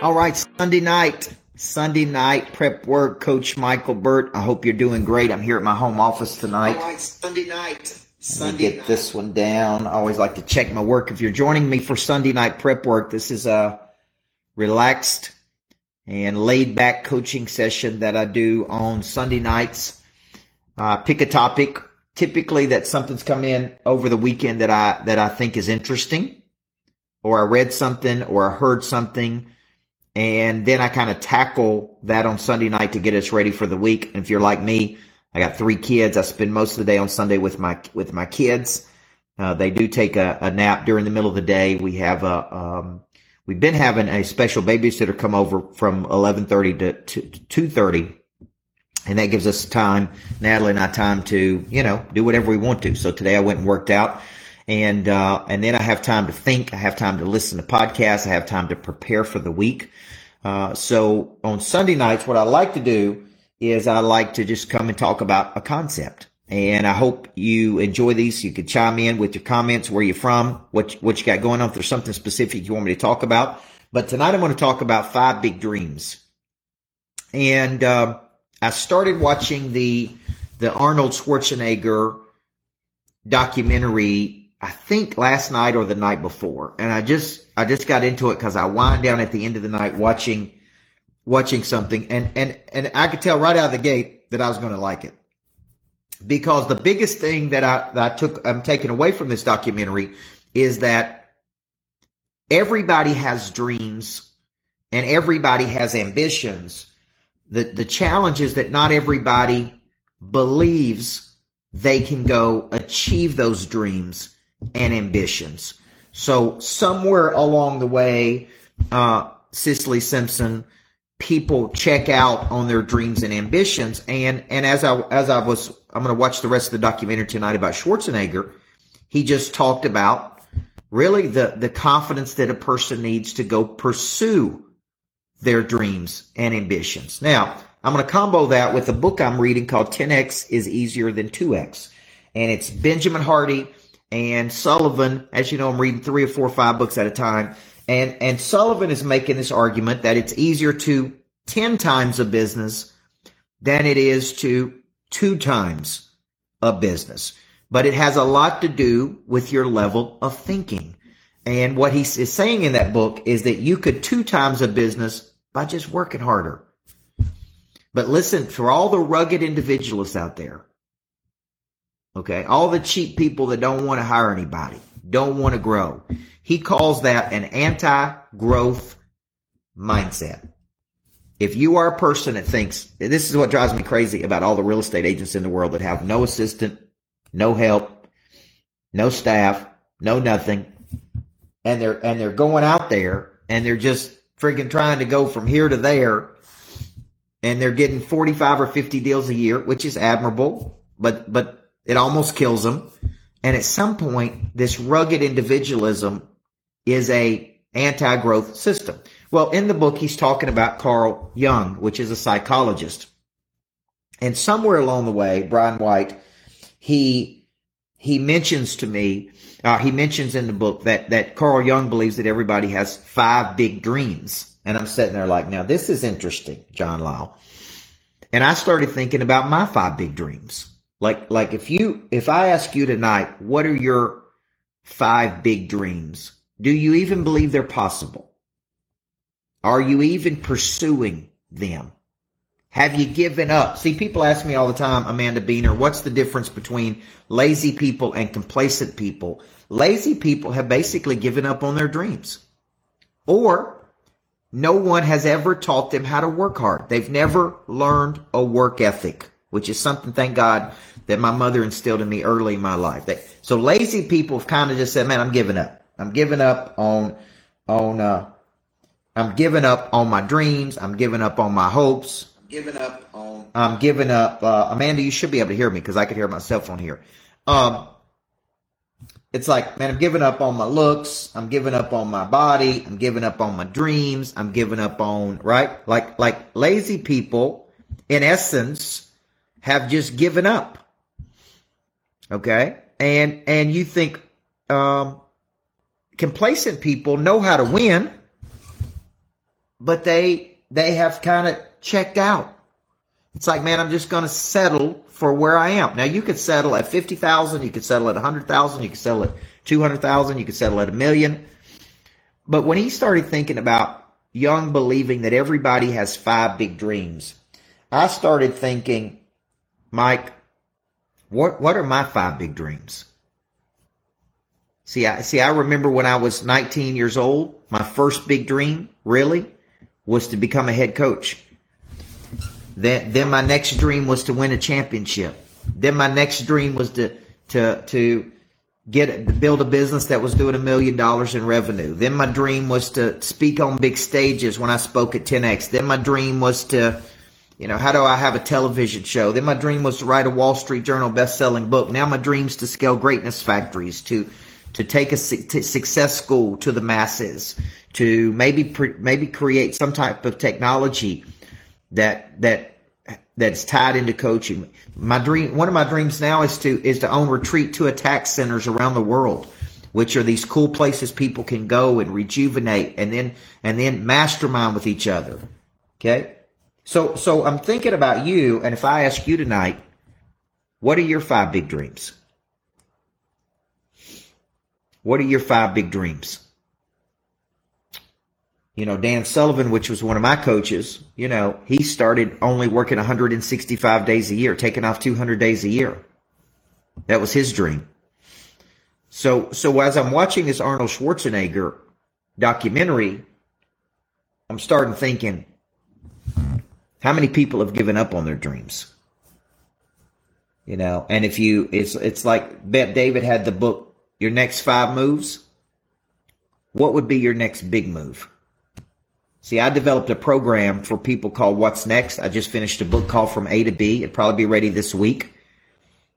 All right, Sunday night, Sunday night prep work. Coach Michael Burt. I hope you're doing great. I'm here at my home office tonight. All right, Sunday night. Let me get this one down. I always like to check my work. If you're joining me for Sunday night prep work, this is a relaxed and laid back coaching session that I do on Sunday nights. Uh, pick a topic, typically that something's come in over the weekend that I that I think is interesting, or I read something, or I heard something, and then I kind of tackle that on Sunday night to get us ready for the week. And if you're like me, I got three kids. I spend most of the day on Sunday with my with my kids. Uh, they do take a, a, nap during the middle of the day. We have a um, we've been having a special babysitter come over from 11:30 to 2:30 and that gives us time, Natalie and I, time to you know do whatever we want to. So today I went and worked out, and uh, and then I have time to think. I have time to listen to podcasts. I have time to prepare for the week. Uh, so on Sunday nights, what I like to do is I like to just come and talk about a concept. And I hope you enjoy these. You could chime in with your comments, where you're from, what what you got going on. If there's something specific you want me to talk about, but tonight I'm going to talk about five big dreams. And uh, I started watching the the Arnold Schwarzenegger documentary. I think last night or the night before, and I just I just got into it because I wind down at the end of the night watching watching something, and and and I could tell right out of the gate that I was going to like it. Because the biggest thing that I that I took I'm taking away from this documentary is that everybody has dreams and everybody has ambitions. The, the challenge is that not everybody believes they can go achieve those dreams and ambitions. So somewhere along the way, uh, Cicely Simpson, people check out on their dreams and ambitions. And, and as I, as I was, I'm going to watch the rest of the documentary tonight about Schwarzenegger. He just talked about really the, the confidence that a person needs to go pursue their dreams and ambitions. Now, I'm going to combo that with a book I'm reading called 10X is Easier Than 2X. And it's Benjamin Hardy and Sullivan. As you know, I'm reading three or four or five books at a time. And, and Sullivan is making this argument that it's easier to 10 times a business than it is to two times a business. But it has a lot to do with your level of thinking. And what he is saying in that book is that you could two times a business by just working harder. But listen, for all the rugged individualists out there, okay, all the cheap people that don't want to hire anybody, don't want to grow, he calls that an anti growth mindset. If you are a person that thinks, this is what drives me crazy about all the real estate agents in the world that have no assistant, no help, no staff, no nothing, and they're and they're going out there and they're just freaking trying to go from here to there and they're getting 45 or 50 deals a year, which is admirable, but, but it almost kills them. And at some point, this rugged individualism is a anti-growth system. Well, in the book, he's talking about Carl Jung, which is a psychologist. And somewhere along the way, Brian White, he, he mentions to me uh, he mentions in the book that that Carl Jung believes that everybody has five big dreams, and I'm sitting there like, now this is interesting, John Lyle. And I started thinking about my five big dreams. Like like if you if I ask you tonight, what are your five big dreams? Do you even believe they're possible? Are you even pursuing them? Have you given up? See, people ask me all the time, Amanda Beener, what's the difference between lazy people and complacent people? Lazy people have basically given up on their dreams. Or no one has ever taught them how to work hard. They've never learned a work ethic, which is something, thank God, that my mother instilled in me early in my life. They, so lazy people have kind of just said, man, I'm giving up. I'm giving up on, on, uh, I'm giving up on my dreams. I'm giving up on my hopes giving up on. I'm giving up. Uh, Amanda, you should be able to hear me because I could hear my cell phone here. Um, it's like, man, I'm giving up on my looks. I'm giving up on my body. I'm giving up on my dreams. I'm giving up on right, like like lazy people, in essence, have just given up. Okay, and and you think um, complacent people know how to win but they they have kind of checked out. It's like, man, I'm just going to settle for where I am. Now you could settle at 50,000, you could settle at 100,000, you could settle at 200,000, you could settle at a million. But when he started thinking about Jung believing that everybody has five big dreams, I started thinking, Mike, what what are my five big dreams? See, I see I remember when I was 19 years old, my first big dream really was to become a head coach. Then then my next dream was to win a championship. Then my next dream was to to to get build a business that was doing a million dollars in revenue. Then my dream was to speak on big stages when I spoke at 10x. Then my dream was to you know, how do I have a television show? Then my dream was to write a Wall Street Journal best-selling book. Now my dream's to scale greatness factories, to to take a to success school to the masses, to maybe maybe create some type of technology that that that's tied into coaching. My dream, one of my dreams now is to is to own retreat to attack centers around the world, which are these cool places people can go and rejuvenate and then and then mastermind with each other. Okay. So, so I'm thinking about you, and if I ask you tonight, what are your five big dreams? What are your five big dreams? You know, Dan Sullivan, which was one of my coaches, you know, he started only working 165 days a year, taking off 200 days a year. That was his dream. So, so as I'm watching this Arnold Schwarzenegger documentary, I'm starting thinking, how many people have given up on their dreams? You know, and if you, it's, it's like David had the book, Your Next Five Moves. What would be your next big move? See, I developed a program for people called What's Next. I just finished a book called From A to B. It'll probably be ready this week.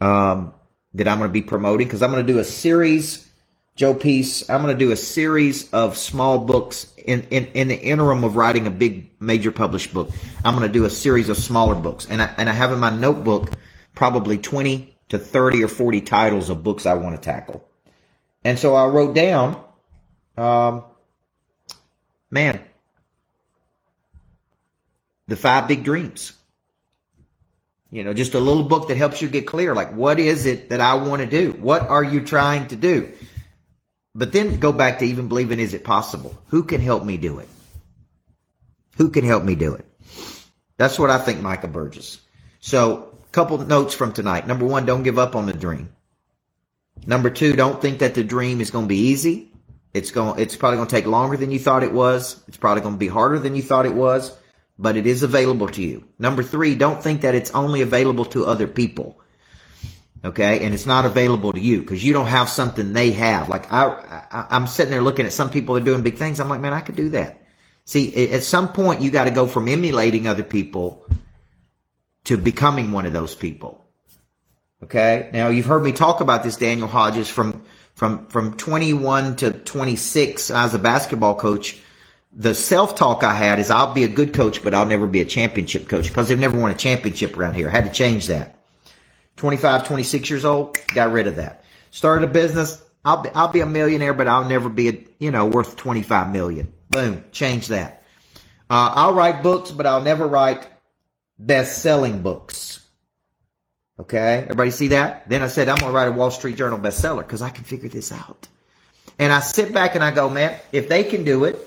Um, that I'm going to be promoting because I'm going to do a series Joe Peace, I'm going to do a series of small books in, in, in the interim of writing a big major published book. I'm going to do a series of smaller books. And I, and I have in my notebook probably 20 to 30 or 40 titles of books I want to tackle. And so I wrote down, um, man, the five big dreams. You know, just a little book that helps you get clear. Like, what is it that I want to do? What are you trying to do? But then go back to even believing is it possible? Who can help me do it? Who can help me do it? That's what I think, Micah Burgess. So, a couple notes from tonight. Number one, don't give up on the dream. Number two, don't think that the dream is going to be easy. It's going. It's probably going to take longer than you thought it was. It's probably going to be harder than you thought it was, but it is available to you. Number three, don't think that it's only available to other people okay? And it's not available to you because you don't have something they have. Like I, I am sitting there looking at some people that are doing big things. I'm like man i could do that. See at some point you got to go from emulating other people to becoming one of those people okay? Now you've heard me talk about this daniel hodges from from from 21 to 26 as a basketball coach the self-talk i had is i'll be a good coach but i'll never be a championship coach because they've never won a championship around here. I had to change that 25, 26 years old, got rid of that. Started a business. I'll be, I'll be a millionaire, but I'll never be, a, you know, worth 25 million. Boom. Change that. Uh, I'll write books, but I'll never write best selling books. Okay. Everybody see that? Then I said, I'm going to write a Wall Street Journal bestseller because I can figure this out. And I sit back and I go, man, if they can do it,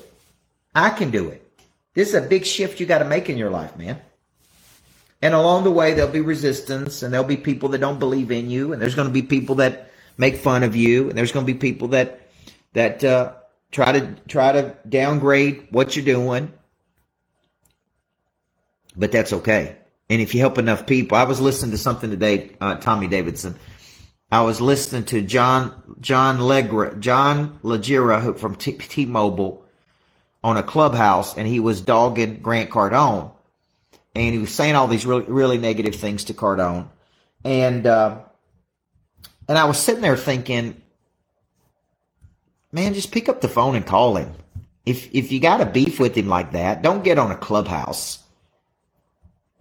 I can do it. This is a big shift you got to make in your life, man. And along the way, there'll be resistance and there'll be people that don't believe in you. And there's going to be people that make fun of you. And there's going to be people that, that, uh, try to, try to downgrade what you're doing. But that's okay. And if you help enough people, I was listening to something today, uh, Tommy Davidson. I was listening to John, John Legra, John Legere from T- T-Mobile on a clubhouse and he was dogging Grant Cardone and he was saying all these really really negative things to Cardone, and uh, and I was sitting there thinking, man, just pick up the phone and call him. If if you got a beef with him like that, don't get on a clubhouse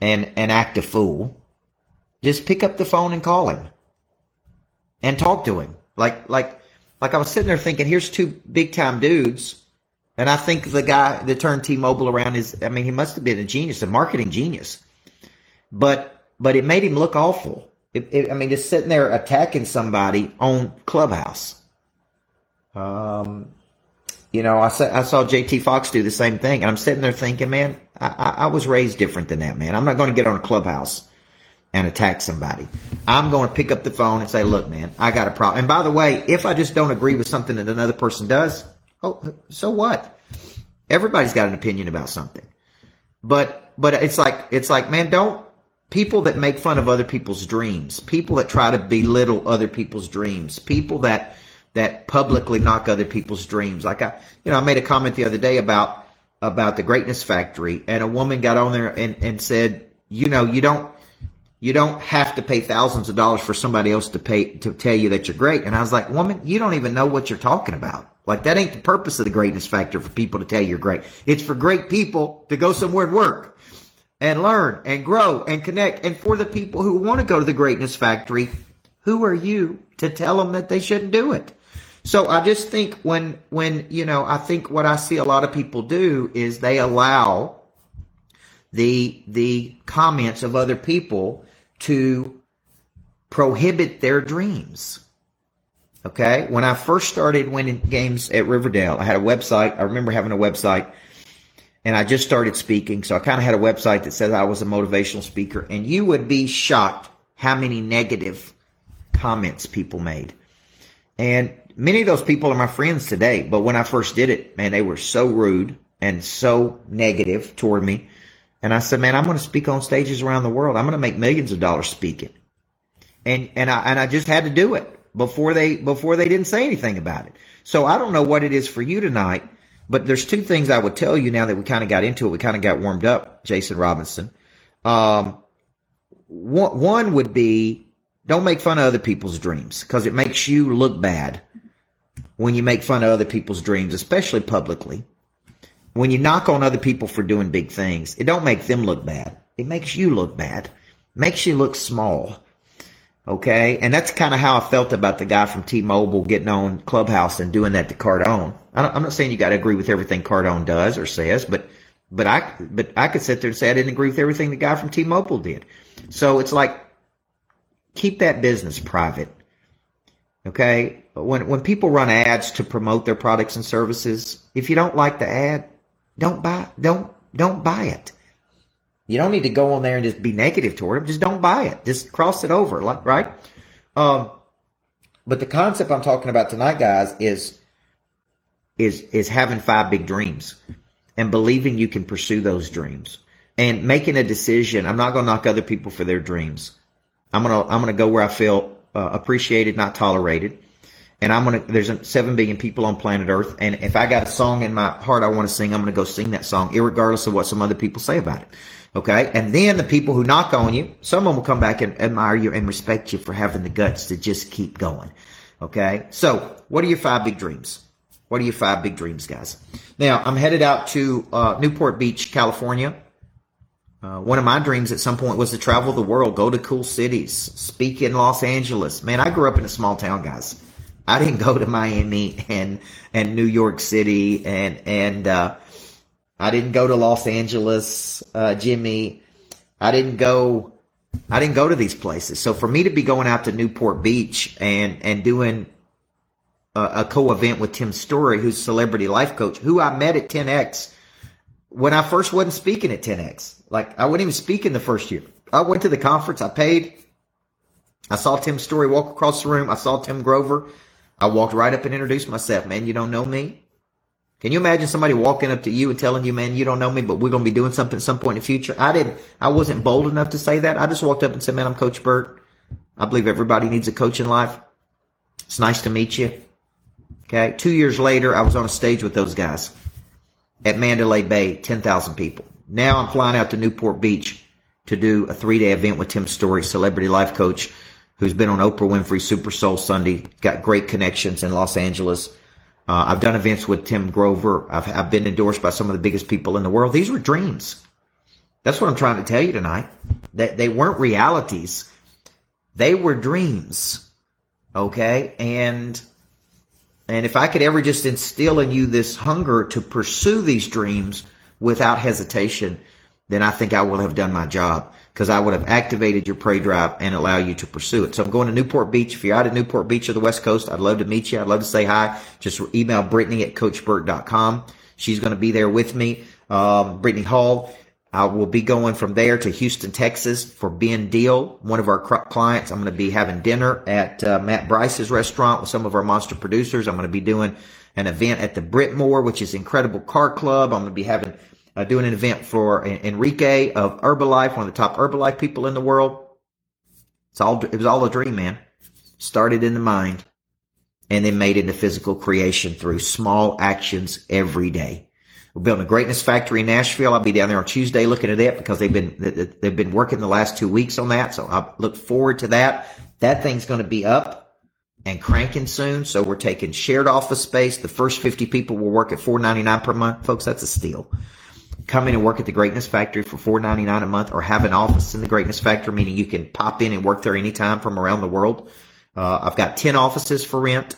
and and act a fool. Just pick up the phone and call him and talk to him. Like like like I was sitting there thinking, here's two big time dudes And I think the guy that turned T-Mobile around is, I mean, he must have been a genius, a marketing genius. But, but it made him look awful. It, it, I mean, just sitting there attacking somebody on Clubhouse. Um, you know, I saw, I saw JT Fox do the same thing, and I'm sitting there thinking, man, I, I, I was raised different than that, man. I'm not going to get on a Clubhouse and attack somebody. I'm going to pick up the phone and say, look, man, I got a problem. And by the way, if I just don't agree with something that another person does, oh, so what? Everybody's got an opinion about something. But, but it's like, it's like, man, don't, people that make fun of other people's dreams, people that try to belittle other people's dreams, people that, that publicly knock other people's dreams. Like I, you know, I made a comment the other day about, about the greatness factory and a woman got on there and, and said, you know, you don't, you don't have to pay thousands of dollars for somebody else to pay to tell you that you're great. And I was like, woman, you don't even know what you're talking about. Like that ain't the purpose of the greatness factor for people to tell you you're great. It's for great people to go somewhere and work and learn and grow and connect. And for the people who want to go to the greatness factory, who are you to tell them that they shouldn't do it? So I just think when, when, you know, I think what I see a lot of people do is they allow the, the comments of other people to prohibit their dreams. Okay. When I first started winning games at Riverdale, I had a website. I remember having a website and I just started speaking. So I kind of had a website that said I was a motivational speaker and you would be shocked how many negative comments people made. And many of those people are my friends today. But when I first did it, man, they were so rude and so negative toward me. And I said, man, I'm going to speak on stages around the world. I'm going to make millions of dollars speaking. And, and I, and I just had to do it before they, before they didn't say anything about it. So I don't know what it is for you tonight, but there's two things I would tell you now that we kind of got into it. We kind of got warmed up, Jason Robinson. Um, one, one would be don't make fun of other people's dreams because it makes you look bad when you make fun of other people's dreams, especially publicly when you knock on other people for doing big things, it don't make them look bad. It makes you look bad. Makes you look small. Okay. And that's kind of how I felt about the guy from T-Mobile getting on Clubhouse and doing that to Cardone. I'm not saying you got to agree with everything Cardone does or says, but, but I, but I could sit there and say I didn't agree with everything the guy from T-Mobile did. So it's like, keep that business private. Okay. When, when people run ads to promote their products and services, if you don't like the ad, don't buy, don't, don't buy it. You don't need to go on there and just be negative toward them. Just don't buy it. Just cross it over, right? Um, but the concept I'm talking about tonight, guys, is, is, is having five big dreams and believing you can pursue those dreams and making a decision. I'm not going to knock other people for their dreams. I'm to, I'm to go where I feel uh, appreciated, not tolerated and I'm gonna. There's seven billion people on planet Earth, and if I got a song in my heart I want to sing, I'm gonna go sing that song, regardless of what some other people say about it. Okay, and then the people who knock on you, someone will come back and admire you and respect you for having the guts to just keep going. Okay, so what are your five big dreams? What are your five big dreams, guys? Now I'm headed out to uh, Newport Beach, California. Uh, one of my dreams at some point was to travel the world, go to cool cities, speak in Los Angeles. Man, I grew up in a small town, guys. I didn't go to Miami and and New York City and and uh, I didn't go to Los Angeles, uh, Jimmy. I didn't go. I didn't go to these places. So for me to be going out to Newport Beach and and doing a, a co-event with Tim Storey, who's celebrity life coach, who I met at 10x when I first wasn't speaking at 10x. Like I wouldn't even speak in the first year. I went to the conference. I paid. I saw Tim Storey walk across the room. I saw Tim Grover. I walked right up and introduced myself. Man, you don't know me? Can you imagine somebody walking up to you and telling you, man, you don't know me, but we're going to be doing something at some point in the future? I didn't, I wasn't bold enough to say that. I just walked up and said, man, I'm Coach Burt. I believe everybody needs a coach in life. It's nice to meet you. Okay. Two years later, I was on a stage with those guys at Mandalay Bay, 10,000 people. Now I'm flying out to Newport Beach to do a three day event with Tim Storey, celebrity life coach who's been on Oprah Winfrey Super Soul Sunday, got great connections in Los Angeles. Uh, I've done events with Tim Grover. I've, I've been endorsed by some of the biggest people in the world. These were dreams. That's what I'm trying to tell you tonight. That they weren't realities. They were dreams. Okay. And And if I could ever just instill in you this hunger to pursue these dreams without hesitation, then I think I will have done my job because I would have activated your prey drive and allow you to pursue it. So I'm going to Newport Beach. If you're out at Newport Beach or the West Coast, I'd love to meet you. I'd love to say hi. Just email Brittany at coachburt.com. She's going to be there with me. Um, Brittany Hall. I will be going from there to Houston, Texas for Ben Deal, one of our clients. I'm going to be having dinner at uh, Matt Bryce's restaurant with some of our monster producers. I'm going to be doing an event at the Britmore, which is Incredible Car Club. I'm going to be having uh, doing an event for Enrique of Herbalife, one of the top Herbalife people in the world. It's all it was all a dream, man. Started in the mind, and then made into physical creation through small actions every day. We're building a greatness factory in Nashville. I'll be down there on Tuesday looking at it because they've been they've been working the last two weeks on that. So I look forward to that. That thing's going to be up and cranking soon. So we're taking shared office space. The first 50 people will work at 4.99 per month, folks. That's a steal. Come in and work at the Greatness Factory for $4.99 a month, or have an office in the Greatness Factory, meaning you can pop in and work there anytime from around the world. Uh, I've got 10 offices for rent.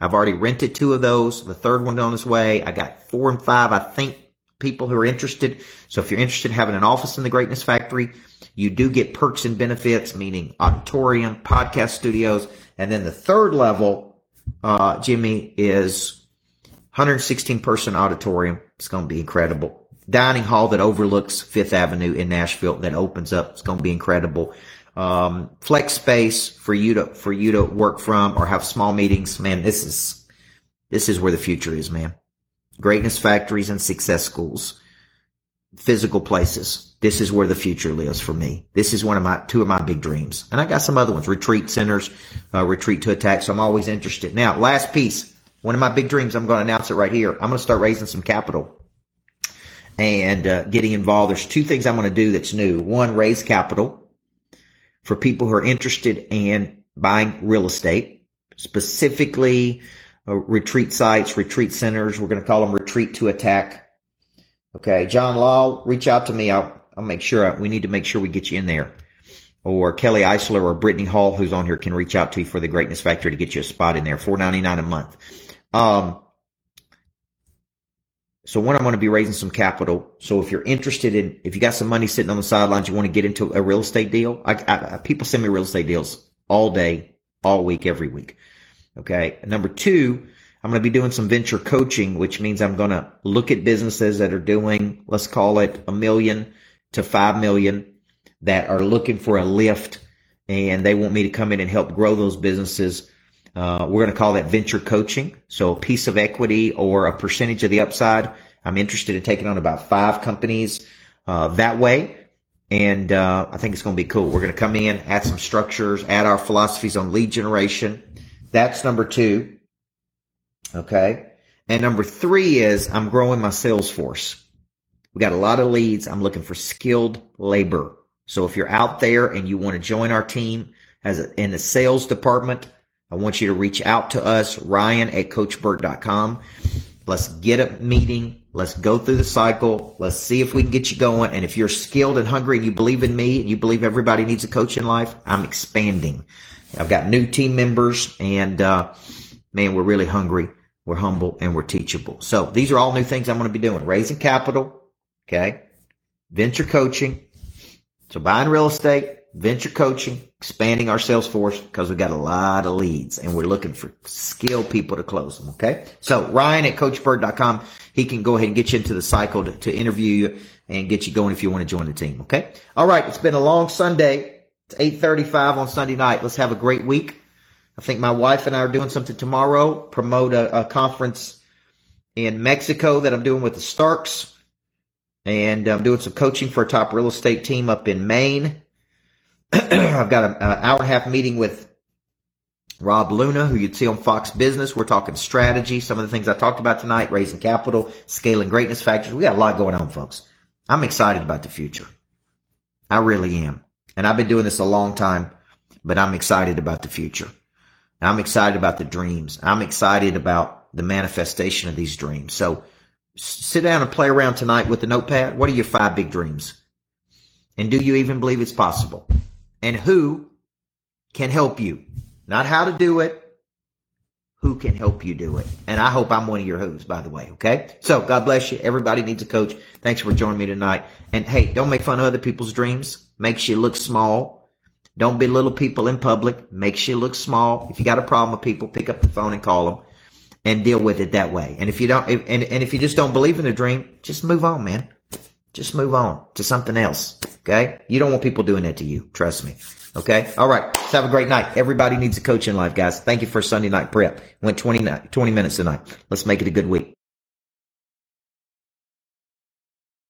I've already rented two of those. The third one on its way. I got four and five, I think, people who are interested. So if you're interested in having an office in the Greatness Factory, you do get perks and benefits, meaning auditorium, podcast studios. And then the third level, uh, Jimmy, is 116 person auditorium. It's going to be incredible. Dining hall that overlooks Fifth Avenue in Nashville that opens up. It's going to be incredible um, flex space for you to for you to work from or have small meetings. Man, this is this is where the future is, man. Greatness factories and success schools, physical places. This is where the future lives for me. This is one of my two of my big dreams, and I got some other ones: retreat centers, uh, retreat to attack. So I'm always interested. Now, last piece, one of my big dreams. I'm going to announce it right here. I'm going to start raising some capital and uh, getting involved. There's two things I'm going to do that's new. One, raise capital for people who are interested in buying real estate, specifically uh, retreat sites, retreat centers. We're going to call them retreat to attack. Okay. John Law, reach out to me. I'll, I'll make sure we need to make sure we get you in there. Or Kelly Eisler or Brittany Hall, who's on here, can reach out to you for the Greatness Factory to get you a spot in there. Four ninety nine a month. Um, so one, I'm going to be raising some capital. So if you're interested in, if you got some money sitting on the sidelines, you want to get into a real estate deal. I, I, people send me real estate deals all day, all week, every week. Okay. Number two, I'm going to be doing some venture coaching, which means I'm going to look at businesses that are doing, let's call it a million to five million that are looking for a lift and they want me to come in and help grow those businesses uh, we're going to call that venture coaching. So a piece of equity or a percentage of the upside. I'm interested in taking on about five companies uh, that way. And uh, I think it's going to be cool. We're going to come in, add some structures, add our philosophies on lead generation. That's number two. Okay. And number three is I'm growing my sales force. We got a lot of leads. I'm looking for skilled labor. So if you're out there and you want to join our team as a, in the sales department, I want you to reach out to us, Ryan at CoachBurt.com. Let's get a meeting. Let's go through the cycle. Let's see if we can get you going. And if you're skilled and hungry and you believe in me and you believe everybody needs a coach in life, I'm expanding. I've got new team members and, uh, man, we're really hungry. We're humble and we're teachable. So these are all new things I'm going to be doing. Raising capital. Okay. Venture coaching. So buying real estate, venture coaching, expanding our sales force because we got a lot of leads and we're looking for skilled people to close them. Okay. So Ryan at coachburt.com, he can go ahead and get you into the cycle to, to interview you and get you going if you want to join the team. Okay. All right. It's been a long Sunday. It's 835 on Sunday night. Let's have a great week. I think my wife and I are doing something tomorrow, promote a, a conference in Mexico that I'm doing with the Starks. And I'm doing some coaching for a top real estate team up in Maine. I've got an hour and a half meeting with Rob Luna, who you'd see on Fox Business. We're talking strategy, some of the things I talked about tonight, raising capital, scaling greatness factors. We got a lot going on, folks. I'm excited about the future. I really am. And I've been doing this a long time, but I'm excited about the future. I'm excited about the dreams. I'm excited about the manifestation of these dreams. So sit down and play around tonight with the notepad. What are your five big dreams? And do you even believe it's possible? And who can help you. Not how to do it, who can help you do it. And I hope I'm one of your who's, by the way. Okay. So God bless you. Everybody needs a coach. Thanks for joining me tonight. And hey, don't make fun of other people's dreams. Makes you look small. Don't belittle people in public. Makes you look small. If you got a problem with people, pick up the phone and call them and deal with it that way. And if you don't, and, and if you just don't believe in the dream, just move on, man. Just move on to something else. Okay. You don't want people doing that to you. Trust me. Okay. All right. Have a great night. Everybody needs a coach in life, guys. Thank you for Sunday night prep. Went 20, 20 minutes tonight. Let's make it a good week.